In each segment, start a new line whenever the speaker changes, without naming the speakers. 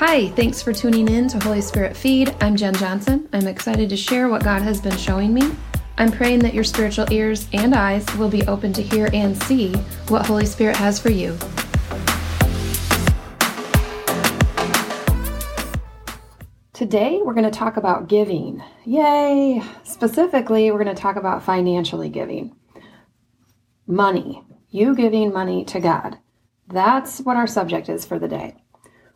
Hi, thanks for tuning in to Holy Spirit Feed. I'm Jen Johnson. I'm excited to share what God has been showing me. I'm praying that your spiritual ears and eyes will be open to hear and see what Holy Spirit has for you. Today, we're going to talk about giving. Yay! Specifically, we're going to talk about financially giving. Money. You giving money to God. That's what our subject is for the day.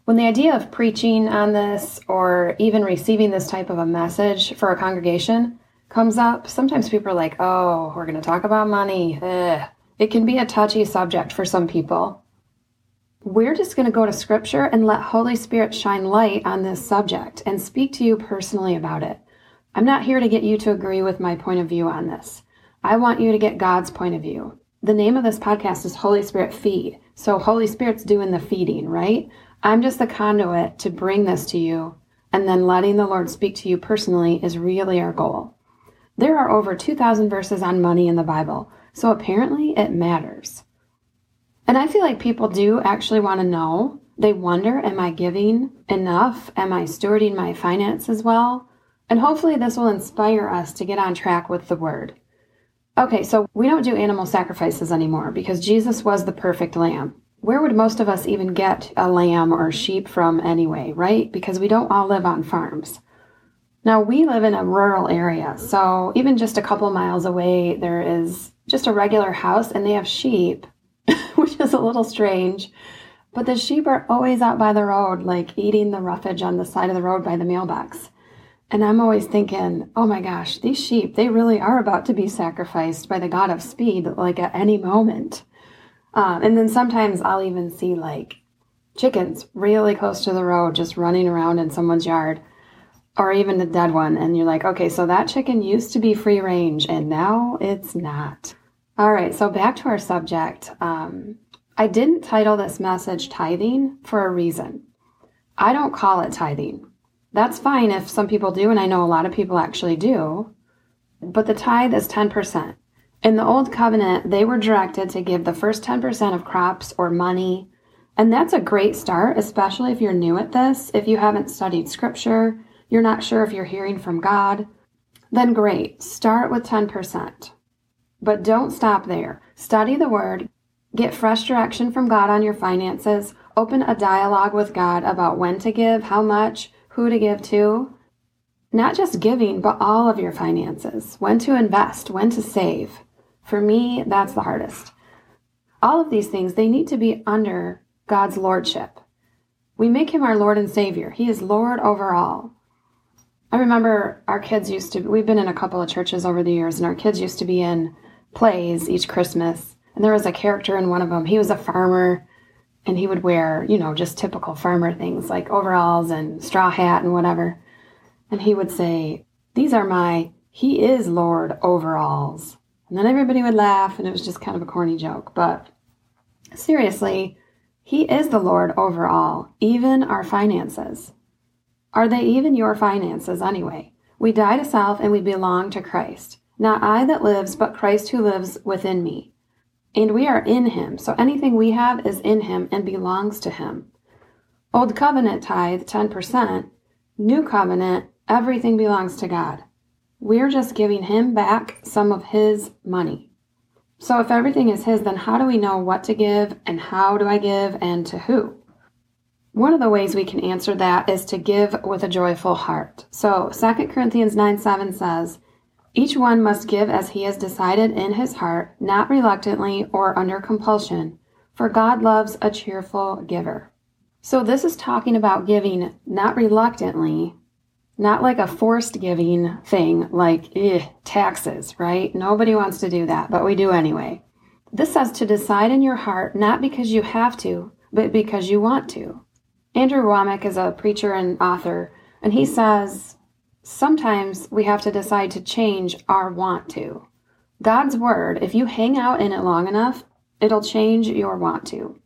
When the idea of preaching on this or even receiving this type of a message for a congregation comes up, sometimes people are like, oh, we're going to talk about money. Ugh. It can be a touchy subject for some people. We're just going to go to scripture and let Holy Spirit shine light on this subject and speak to you personally about it. I'm not here to get you to agree with my point of view on this. I want you to get God's point of view. The name of this podcast is Holy Spirit Feed. So Holy Spirit's doing the feeding, right? I'm just the conduit to bring this to you, and then letting the Lord speak to you personally is really our goal. There are over 2,000 verses on money in the Bible, so apparently it matters. And I feel like people do actually want to know. They wonder, am I giving enough? Am I stewarding my finances well? And hopefully, this will inspire us to get on track with the word. Okay, so we don't do animal sacrifices anymore because Jesus was the perfect lamb where would most of us even get a lamb or sheep from anyway, right? Because we don't all live on farms. Now, we live in a rural area, so even just a couple miles away, there is just a regular house and they have sheep, which is a little strange. But the sheep are always out by the road, like eating the roughage on the side of the road by the mailbox. And I'm always thinking, oh my gosh, these sheep, they really are about to be sacrificed by the God of speed, like at any moment. Um, and then sometimes I'll even see like chickens really close to the road just running around in someone's yard or even a dead one. And you're like, okay, so that chicken used to be free range and now it's not. All right, so back to our subject. Um, I didn't title this message tithing for a reason. I don't call it tithing. That's fine if some people do, and I know a lot of people actually do. But the tithe is 10%. In the Old Covenant, they were directed to give the first 10% of crops or money. And that's a great start, especially if you're new at this. If you haven't studied scripture, you're not sure if you're hearing from God, then great. Start with 10%. But don't stop there. Study the word, get fresh direction from God on your finances, open a dialogue with God about when to give, how much, who to give to. Not just giving, but all of your finances, when to invest, when to save. For me, that's the hardest. All of these things, they need to be under God's lordship. We make him our Lord and Savior. He is Lord over all. I remember our kids used to, we've been in a couple of churches over the years, and our kids used to be in plays each Christmas. And there was a character in one of them. He was a farmer, and he would wear, you know, just typical farmer things like overalls and straw hat and whatever. And he would say, These are my, he is Lord overalls. And then everybody would laugh, and it was just kind of a corny joke. But seriously, He is the Lord over all, even our finances. Are they even your finances anyway? We die to self and we belong to Christ. Not I that lives, but Christ who lives within me. And we are in Him, so anything we have is in Him and belongs to Him. Old covenant tithe, 10%. New covenant, everything belongs to God. We're just giving him back some of his money. So if everything is his, then how do we know what to give and how do I give and to who? One of the ways we can answer that is to give with a joyful heart. So 2 Corinthians 9 7 says, Each one must give as he has decided in his heart, not reluctantly or under compulsion, for God loves a cheerful giver. So this is talking about giving not reluctantly, not like a forced giving thing like eh, taxes, right? Nobody wants to do that, but we do anyway. This says to decide in your heart, not because you have to, but because you want to. Andrew Wommack is a preacher and author, and he says sometimes we have to decide to change our want to. God's word, if you hang out in it long enough, it'll change your want to.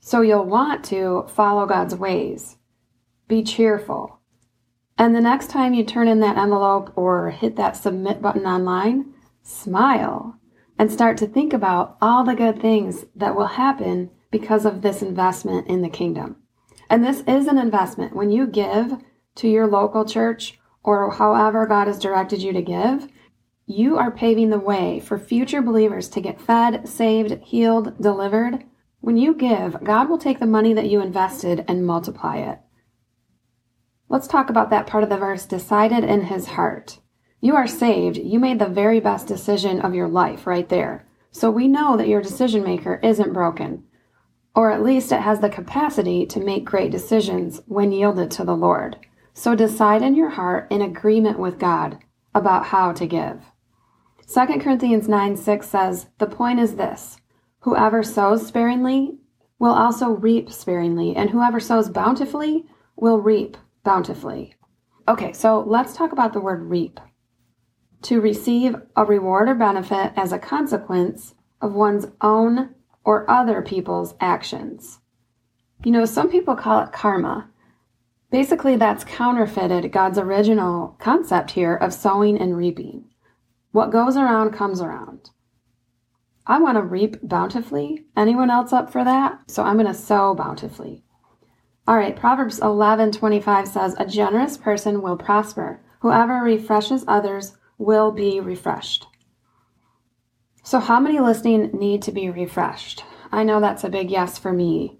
So you'll want to follow God's ways. Be cheerful. And the next time you turn in that envelope or hit that submit button online, smile and start to think about all the good things that will happen because of this investment in the kingdom. And this is an investment. When you give to your local church or however God has directed you to give, you are paving the way for future believers to get fed, saved, healed, delivered. When you give, God will take the money that you invested and multiply it. Let's talk about that part of the verse decided in his heart. You are saved. You made the very best decision of your life right there. So we know that your decision maker isn't broken, or at least it has the capacity to make great decisions when yielded to the Lord. So decide in your heart in agreement with God about how to give. 2 Corinthians 9 6 says, The point is this whoever sows sparingly will also reap sparingly, and whoever sows bountifully will reap bountifully. Okay, so let's talk about the word reap. To receive a reward or benefit as a consequence of one's own or other people's actions. You know, some people call it karma. Basically, that's counterfeited God's original concept here of sowing and reaping. What goes around comes around. I want to reap bountifully. Anyone else up for that? So I'm going to sow bountifully. All right, Proverbs 11:25 says, "A generous person will prosper. Whoever refreshes others will be refreshed." So how many listening need to be refreshed? I know that's a big yes for me.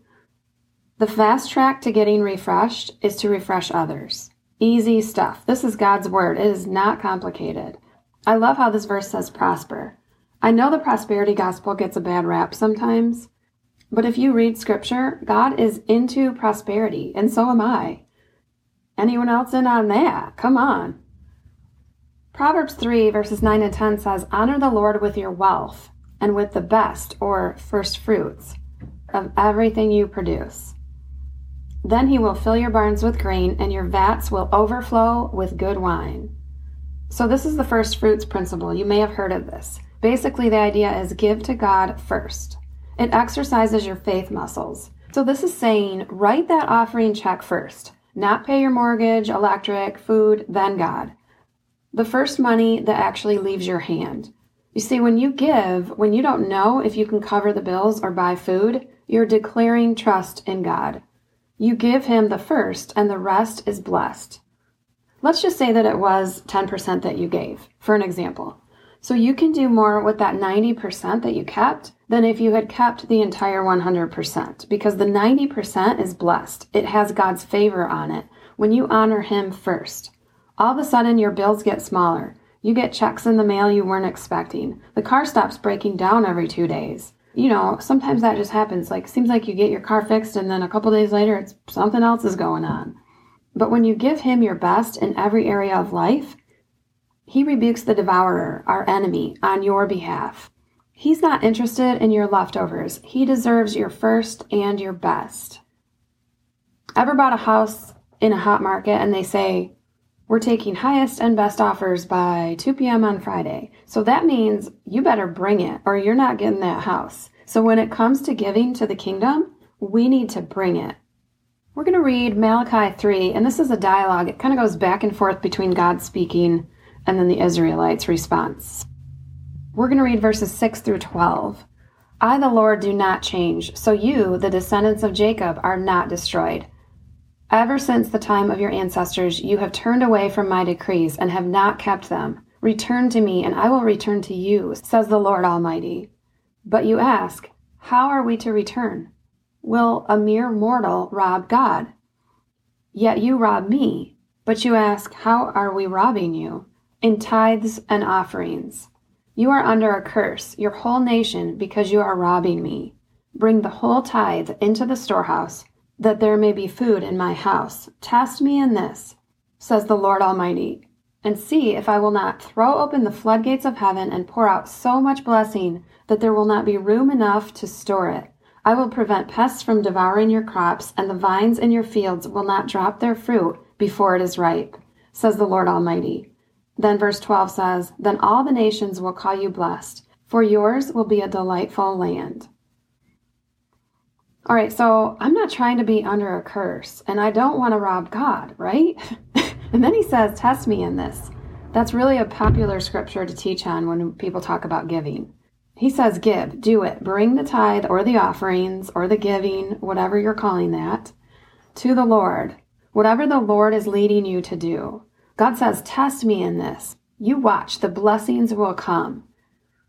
The fast track to getting refreshed is to refresh others. Easy stuff. This is God's word. It is not complicated. I love how this verse says prosper. I know the prosperity gospel gets a bad rap sometimes, but if you read scripture, God is into prosperity, and so am I. Anyone else in on that? Come on. Proverbs 3, verses 9 and 10 says, Honor the Lord with your wealth and with the best or first fruits of everything you produce. Then he will fill your barns with grain, and your vats will overflow with good wine. So, this is the first fruits principle. You may have heard of this. Basically, the idea is give to God first. It exercises your faith muscles. So, this is saying write that offering check first, not pay your mortgage, electric, food, then God. The first money that actually leaves your hand. You see, when you give, when you don't know if you can cover the bills or buy food, you're declaring trust in God. You give Him the first, and the rest is blessed. Let's just say that it was 10% that you gave, for an example. So you can do more with that 90% that you kept than if you had kept the entire 100% because the 90% is blessed. It has God's favor on it when you honor Him first. All of a sudden, your bills get smaller. You get checks in the mail you weren't expecting. The car stops breaking down every two days. You know, sometimes that just happens. Like, seems like you get your car fixed and then a couple days later, it's something else is going on. But when you give him your best in every area of life, he rebukes the devourer, our enemy, on your behalf. He's not interested in your leftovers. He deserves your first and your best. Ever bought a house in a hot market and they say, We're taking highest and best offers by 2 p.m. on Friday. So that means you better bring it or you're not getting that house. So when it comes to giving to the kingdom, we need to bring it. We're going to read Malachi 3, and this is a dialogue. It kind of goes back and forth between God speaking and then the Israelites' response. We're going to read verses 6 through 12. I, the Lord, do not change, so you, the descendants of Jacob, are not destroyed. Ever since the time of your ancestors, you have turned away from my decrees and have not kept them. Return to me, and I will return to you, says the Lord Almighty. But you ask, How are we to return? Will a mere mortal rob God? Yet you rob me. But you ask, How are we robbing you? In tithes and offerings. You are under a curse, your whole nation, because you are robbing me. Bring the whole tithe into the storehouse, that there may be food in my house. Test me in this, says the Lord Almighty, and see if I will not throw open the floodgates of heaven and pour out so much blessing that there will not be room enough to store it. I will prevent pests from devouring your crops, and the vines in your fields will not drop their fruit before it is ripe, says the Lord Almighty. Then verse 12 says, Then all the nations will call you blessed, for yours will be a delightful land. All right, so I'm not trying to be under a curse, and I don't want to rob God, right? and then he says, Test me in this. That's really a popular scripture to teach on when people talk about giving. He says, Give, do it. Bring the tithe or the offerings or the giving, whatever you're calling that. to the Lord, whatever the Lord is leading you to do. God says, Test me in this. You watch, the blessings will come.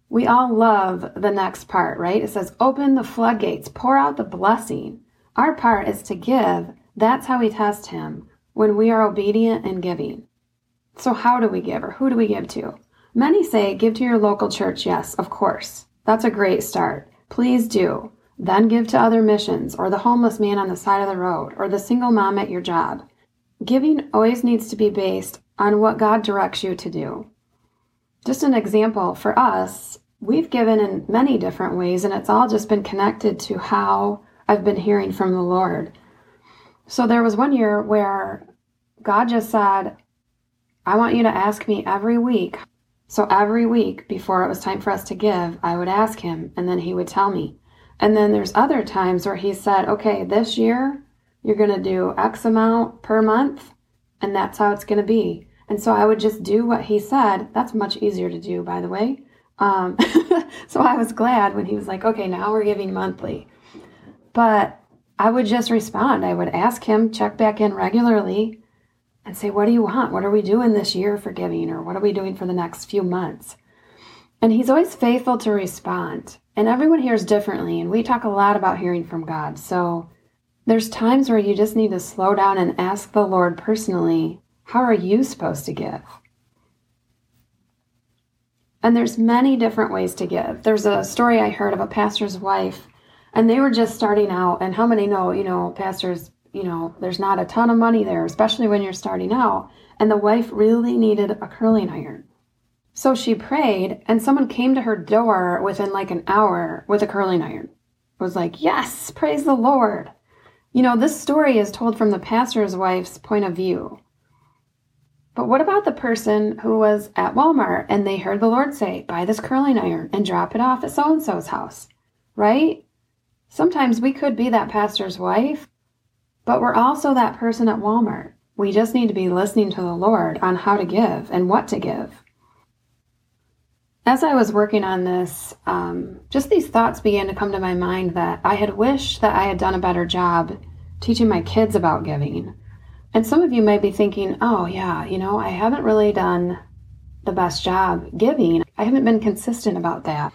We all love the next part, right? It says, Open the floodgates, pour out the blessing. Our part is to give. That's how we test Him when we are obedient and giving. So, how do we give or who do we give to? Many say, Give to your local church. Yes, of course. That's a great start. Please do. Then give to other missions, or the homeless man on the side of the road, or the single mom at your job. Giving always needs to be based on what God directs you to do. Just an example for us, we've given in many different ways, and it's all just been connected to how I've been hearing from the Lord. So there was one year where God just said, I want you to ask me every week. So every week before it was time for us to give, I would ask him, and then he would tell me. And then there's other times where he said, okay, this year you're going to do X amount per month, and that's how it's going to be. And so I would just do what he said. That's much easier to do, by the way. Um, so I was glad when he was like, okay, now we're giving monthly. But I would just respond. I would ask him, check back in regularly, and say, what do you want? What are we doing this year for giving? Or what are we doing for the next few months? And he's always faithful to respond. And everyone hears differently, and we talk a lot about hearing from God. So there's times where you just need to slow down and ask the Lord personally, how are you supposed to give? And there's many different ways to give. There's a story I heard of a pastor's wife, and they were just starting out. And how many know, you know, pastors, you know, there's not a ton of money there, especially when you're starting out. And the wife really needed a curling iron. So she prayed, and someone came to her door within like an hour with a curling iron. It was like, Yes, praise the Lord. You know, this story is told from the pastor's wife's point of view. But what about the person who was at Walmart and they heard the Lord say, Buy this curling iron and drop it off at so and so's house, right? Sometimes we could be that pastor's wife, but we're also that person at Walmart. We just need to be listening to the Lord on how to give and what to give. As I was working on this, um, just these thoughts began to come to my mind that I had wished that I had done a better job teaching my kids about giving. And some of you may be thinking, oh, yeah, you know, I haven't really done the best job giving. I haven't been consistent about that.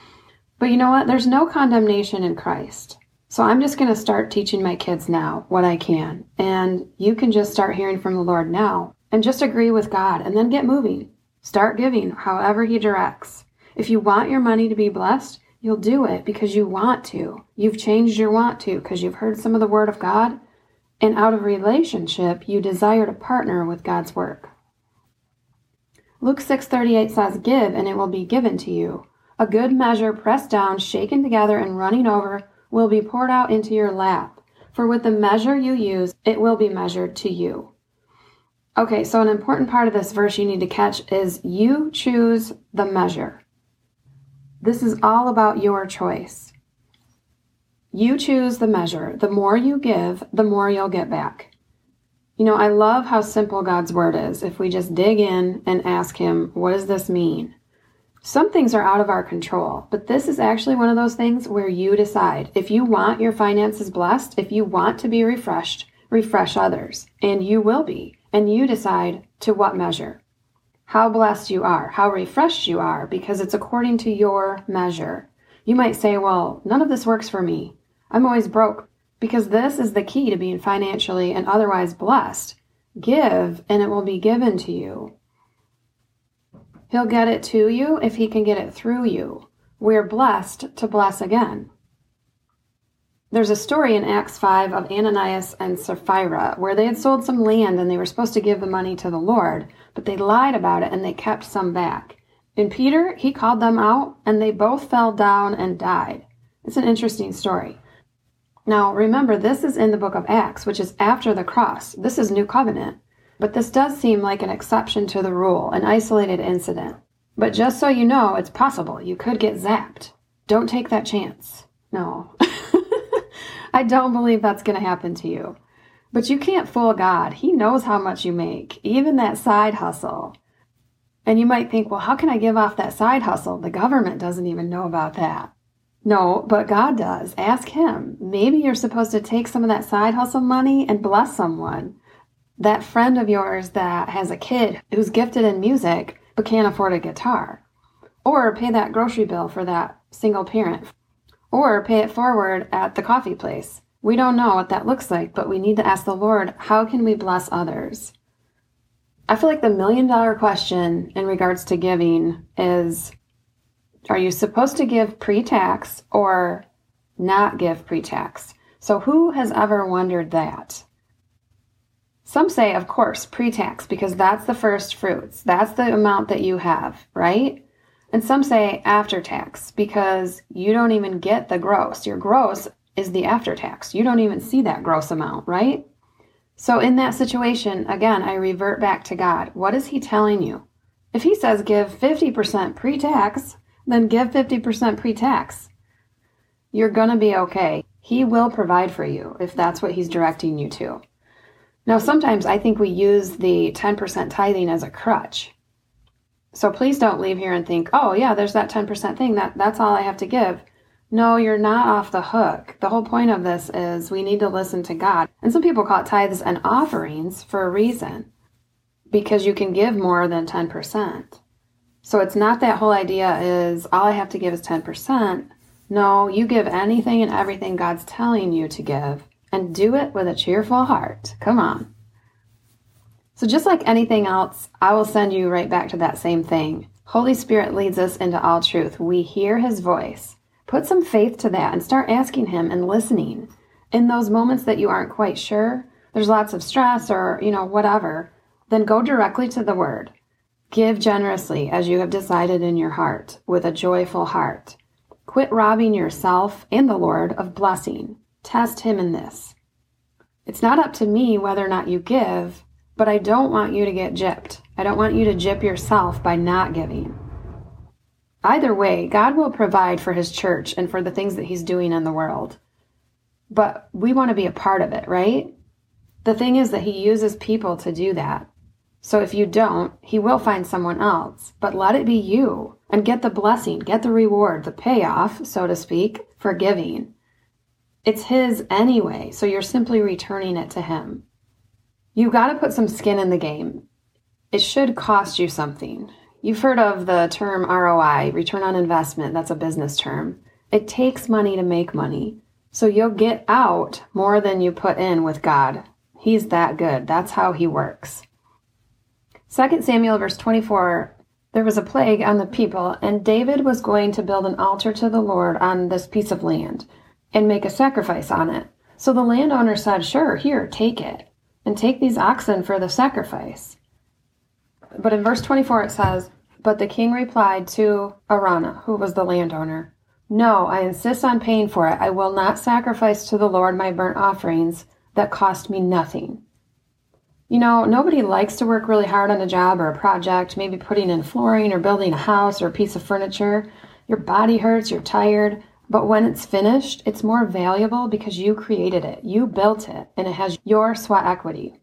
But you know what? There's no condemnation in Christ. So I'm just going to start teaching my kids now what I can. And you can just start hearing from the Lord now and just agree with God and then get moving. Start giving however He directs. If you want your money to be blessed, you'll do it because you want to. You've changed your want to because you've heard some of the word of God. And out of relationship, you desire to partner with God's work. Luke 6:38 says, "Give and it will be given to you. A good measure pressed down, shaken together and running over will be poured out into your lap. For with the measure you use, it will be measured to you." Okay, so an important part of this verse you need to catch is you choose the measure. This is all about your choice. You choose the measure. The more you give, the more you'll get back. You know, I love how simple God's word is. If we just dig in and ask Him, what does this mean? Some things are out of our control, but this is actually one of those things where you decide. If you want your finances blessed, if you want to be refreshed, refresh others, and you will be. And you decide to what measure how blessed you are, how refreshed you are, because it's according to your measure. You might say, well, none of this works for me. I'm always broke. Because this is the key to being financially and otherwise blessed. Give, and it will be given to you. He'll get it to you if he can get it through you. We're blessed to bless again. There's a story in Acts 5 of Ananias and Sapphira where they had sold some land and they were supposed to give the money to the Lord, but they lied about it and they kept some back. And Peter, he called them out and they both fell down and died. It's an interesting story. Now, remember, this is in the book of Acts, which is after the cross. This is New Covenant. But this does seem like an exception to the rule, an isolated incident. But just so you know, it's possible. You could get zapped. Don't take that chance. No. I don't believe that's going to happen to you. But you can't fool God. He knows how much you make, even that side hustle. And you might think, well, how can I give off that side hustle? The government doesn't even know about that. No, but God does. Ask Him. Maybe you're supposed to take some of that side hustle money and bless someone. That friend of yours that has a kid who's gifted in music but can't afford a guitar. Or pay that grocery bill for that single parent. Or pay it forward at the coffee place. We don't know what that looks like, but we need to ask the Lord, how can we bless others? I feel like the million dollar question in regards to giving is are you supposed to give pre tax or not give pre tax? So, who has ever wondered that? Some say, of course, pre tax, because that's the first fruits. That's the amount that you have, right? And some say after tax, because you don't even get the gross. Your gross is the after tax. You don't even see that gross amount, right? So, in that situation, again, I revert back to God. What is He telling you? If He says give 50% pre tax, then give 50% pre tax. You're going to be okay. He will provide for you if that's what He's directing you to. Now, sometimes I think we use the 10% tithing as a crutch. So please don't leave here and think, oh, yeah, there's that 10% thing. That, that's all I have to give. No, you're not off the hook. The whole point of this is we need to listen to God. And some people call it tithes and offerings for a reason because you can give more than 10%. So it's not that whole idea is all I have to give is 10%. No, you give anything and everything God's telling you to give and do it with a cheerful heart. Come on. So, just like anything else, I will send you right back to that same thing. Holy Spirit leads us into all truth. We hear his voice. Put some faith to that and start asking him and listening. In those moments that you aren't quite sure, there's lots of stress or, you know, whatever, then go directly to the word. Give generously as you have decided in your heart, with a joyful heart. Quit robbing yourself and the Lord of blessing. Test Him in this. It's not up to me whether or not you give, but I don't want you to get gypped. I don't want you to gyp yourself by not giving. Either way, God will provide for His church and for the things that He's doing in the world. But we want to be a part of it, right? The thing is that He uses people to do that. So if you don't, he will find someone else. But let it be you and get the blessing, get the reward, the payoff, so to speak, for giving. It's his anyway, so you're simply returning it to him. You got to put some skin in the game. It should cost you something. You've heard of the term ROI, return on investment. That's a business term. It takes money to make money. So you'll get out more than you put in with God. He's that good. That's how he works. 2 Samuel verse 24 there was a plague on the people, and David was going to build an altar to the Lord on this piece of land and make a sacrifice on it. So the landowner said, Sure, here, take it, and take these oxen for the sacrifice. But in verse 24 it says, But the king replied to Araunah, who was the landowner, No, I insist on paying for it. I will not sacrifice to the Lord my burnt offerings that cost me nothing. You know, nobody likes to work really hard on a job or a project, maybe putting in flooring or building a house or a piece of furniture. Your body hurts, you're tired, but when it's finished, it's more valuable because you created it, you built it, and it has your sweat equity.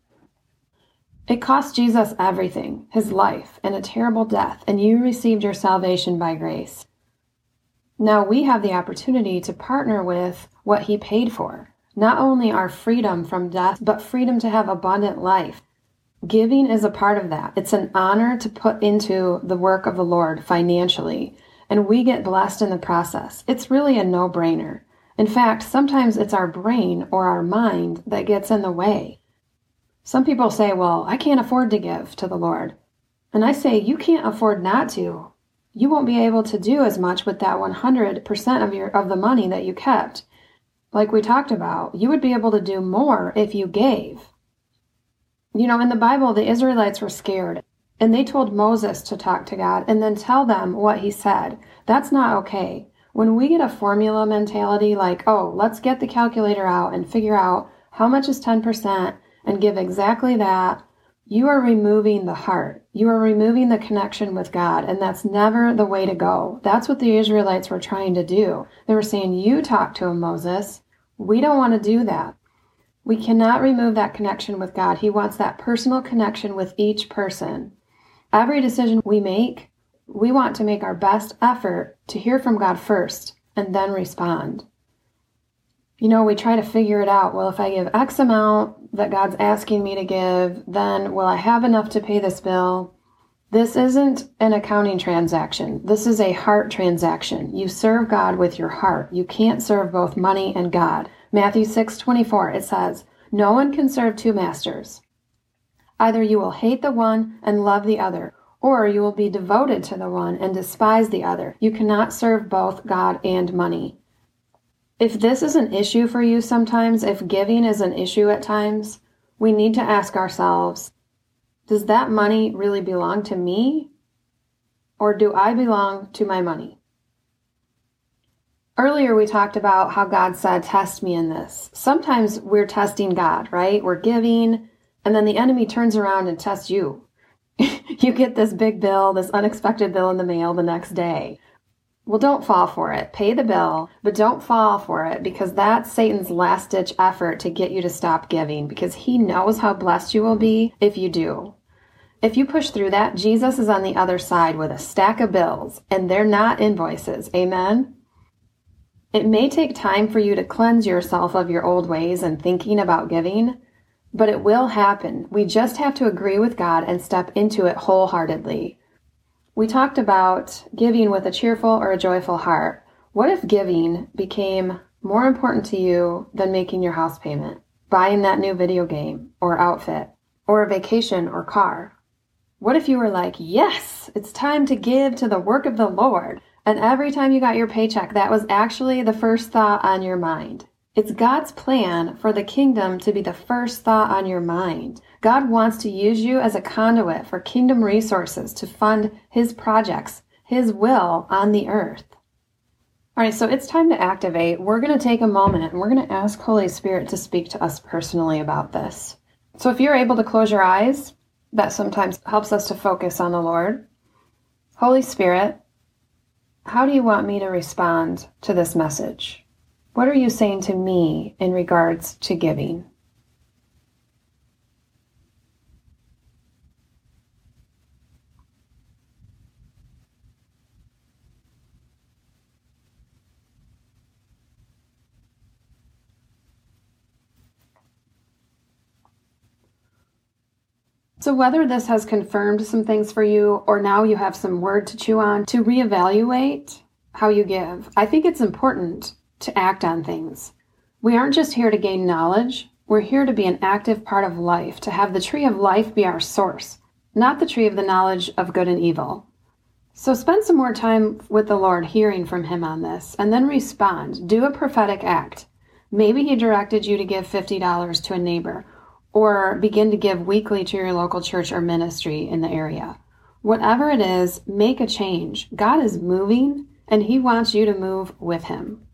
It cost Jesus everything his life and a terrible death, and you received your salvation by grace. Now we have the opportunity to partner with what he paid for not only our freedom from death, but freedom to have abundant life. Giving is a part of that. It's an honor to put into the work of the Lord financially, and we get blessed in the process. It's really a no brainer. In fact, sometimes it's our brain or our mind that gets in the way. Some people say, Well, I can't afford to give to the Lord. And I say, You can't afford not to. You won't be able to do as much with that 100% of your of the money that you kept like we talked about, you would be able to do more if you gave. You know, in the Bible, the Israelites were scared and they told Moses to talk to God and then tell them what he said. That's not okay. When we get a formula mentality like, oh, let's get the calculator out and figure out how much is 10% and give exactly that, you are removing the heart. You are removing the connection with God, and that's never the way to go. That's what the Israelites were trying to do. They were saying, You talk to him, Moses. We don't want to do that. We cannot remove that connection with God. He wants that personal connection with each person. Every decision we make, we want to make our best effort to hear from God first and then respond. You know, we try to figure it out. Well, if I give X amount that God's asking me to give, then will I have enough to pay this bill? This isn't an accounting transaction. This is a heart transaction. You serve God with your heart. You can't serve both money and God. Matthew 6:24 it says, "No one can serve two masters. Either you will hate the one and love the other, or you will be devoted to the one and despise the other. You cannot serve both God and money." If this is an issue for you sometimes, if giving is an issue at times, we need to ask ourselves Does that money really belong to me? Or do I belong to my money? Earlier, we talked about how God said, Test me in this. Sometimes we're testing God, right? We're giving, and then the enemy turns around and tests you. you get this big bill, this unexpected bill in the mail the next day. Well, don't fall for it. Pay the bill, but don't fall for it because that's Satan's last ditch effort to get you to stop giving because he knows how blessed you will be if you do. If you push through that, Jesus is on the other side with a stack of bills and they're not invoices. Amen. It may take time for you to cleanse yourself of your old ways and thinking about giving, but it will happen. We just have to agree with God and step into it wholeheartedly. We talked about giving with a cheerful or a joyful heart. What if giving became more important to you than making your house payment, buying that new video game or outfit, or a vacation or car? What if you were like, yes, it's time to give to the work of the Lord? And every time you got your paycheck, that was actually the first thought on your mind. It's God's plan for the kingdom to be the first thought on your mind. God wants to use you as a conduit for kingdom resources to fund His projects, His will on the earth. All right, so it's time to activate. We're going to take a moment and we're going to ask Holy Spirit to speak to us personally about this. So if you're able to close your eyes, that sometimes helps us to focus on the Lord. Holy Spirit, how do you want me to respond to this message? What are you saying to me in regards to giving? So, whether this has confirmed some things for you or now you have some word to chew on to reevaluate how you give, I think it's important to act on things. We aren't just here to gain knowledge, we're here to be an active part of life, to have the tree of life be our source, not the tree of the knowledge of good and evil. So, spend some more time with the Lord hearing from Him on this, and then respond. Do a prophetic act. Maybe He directed you to give $50 to a neighbor or begin to give weekly to your local church or ministry in the area. Whatever it is, make a change. God is moving and He wants you to move with Him.